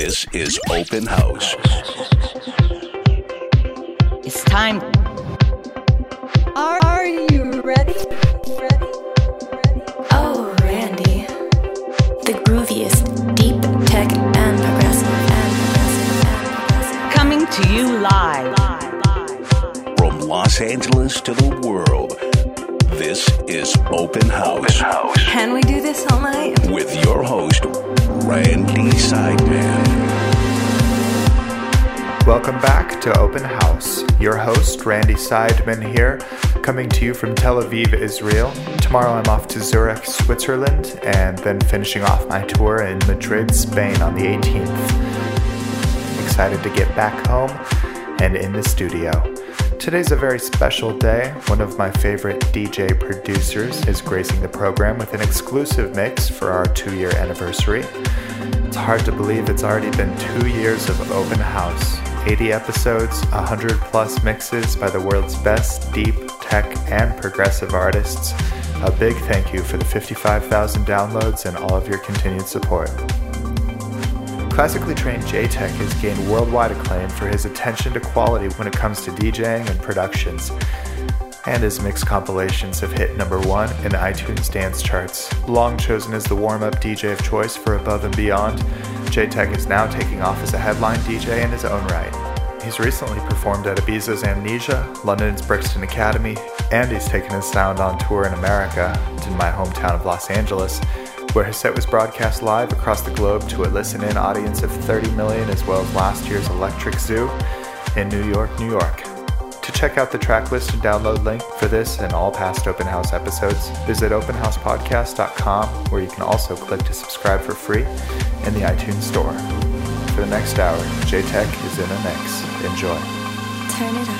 This is Open House. It's time. Are, are you ready? Ready? Ready? Oh, Randy. The grooviest, deep tech and progressive and progressive and progressive. Coming to you live. From Los Angeles to the world, this is Open House Can we do this all night? with your host, Randy Seidman. Welcome back to Open House. Your host, Randy Seidman, here, coming to you from Tel Aviv, Israel. Tomorrow I'm off to Zurich, Switzerland, and then finishing off my tour in Madrid, Spain on the 18th. Excited to get back home and in the studio. Today's a very special day. One of my favorite DJ producers is gracing the program with an exclusive mix for our two year anniversary. It's hard to believe it's already been two years of open house. 80 episodes, 100 plus mixes by the world's best deep, tech, and progressive artists. A big thank you for the 55,000 downloads and all of your continued support. Classically trained Jaytech has gained worldwide acclaim for his attention to quality when it comes to DJing and productions. And his mix compilations have hit number one in the iTunes dance charts. Long chosen as the warm-up DJ of choice for Above and Beyond, Jaytech is now taking off as a headline DJ in his own right. He's recently performed at Ibiza's Amnesia, London's Brixton Academy, and he's taken his sound on tour in America, to my hometown of Los Angeles, where his set was broadcast live across the globe to a listen in audience of 30 million, as well as last year's Electric Zoo in New York, New York. To check out the track list and download link for this and all past Open House episodes, visit openhousepodcast.com, where you can also click to subscribe for free in the iTunes Store. For the next hour, Jaytech is in a mix. Enjoy. Turn it up.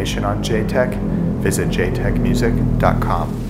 Information on Jaytech, visit jaytechmusic.com.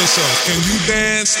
yourself. Can you dance?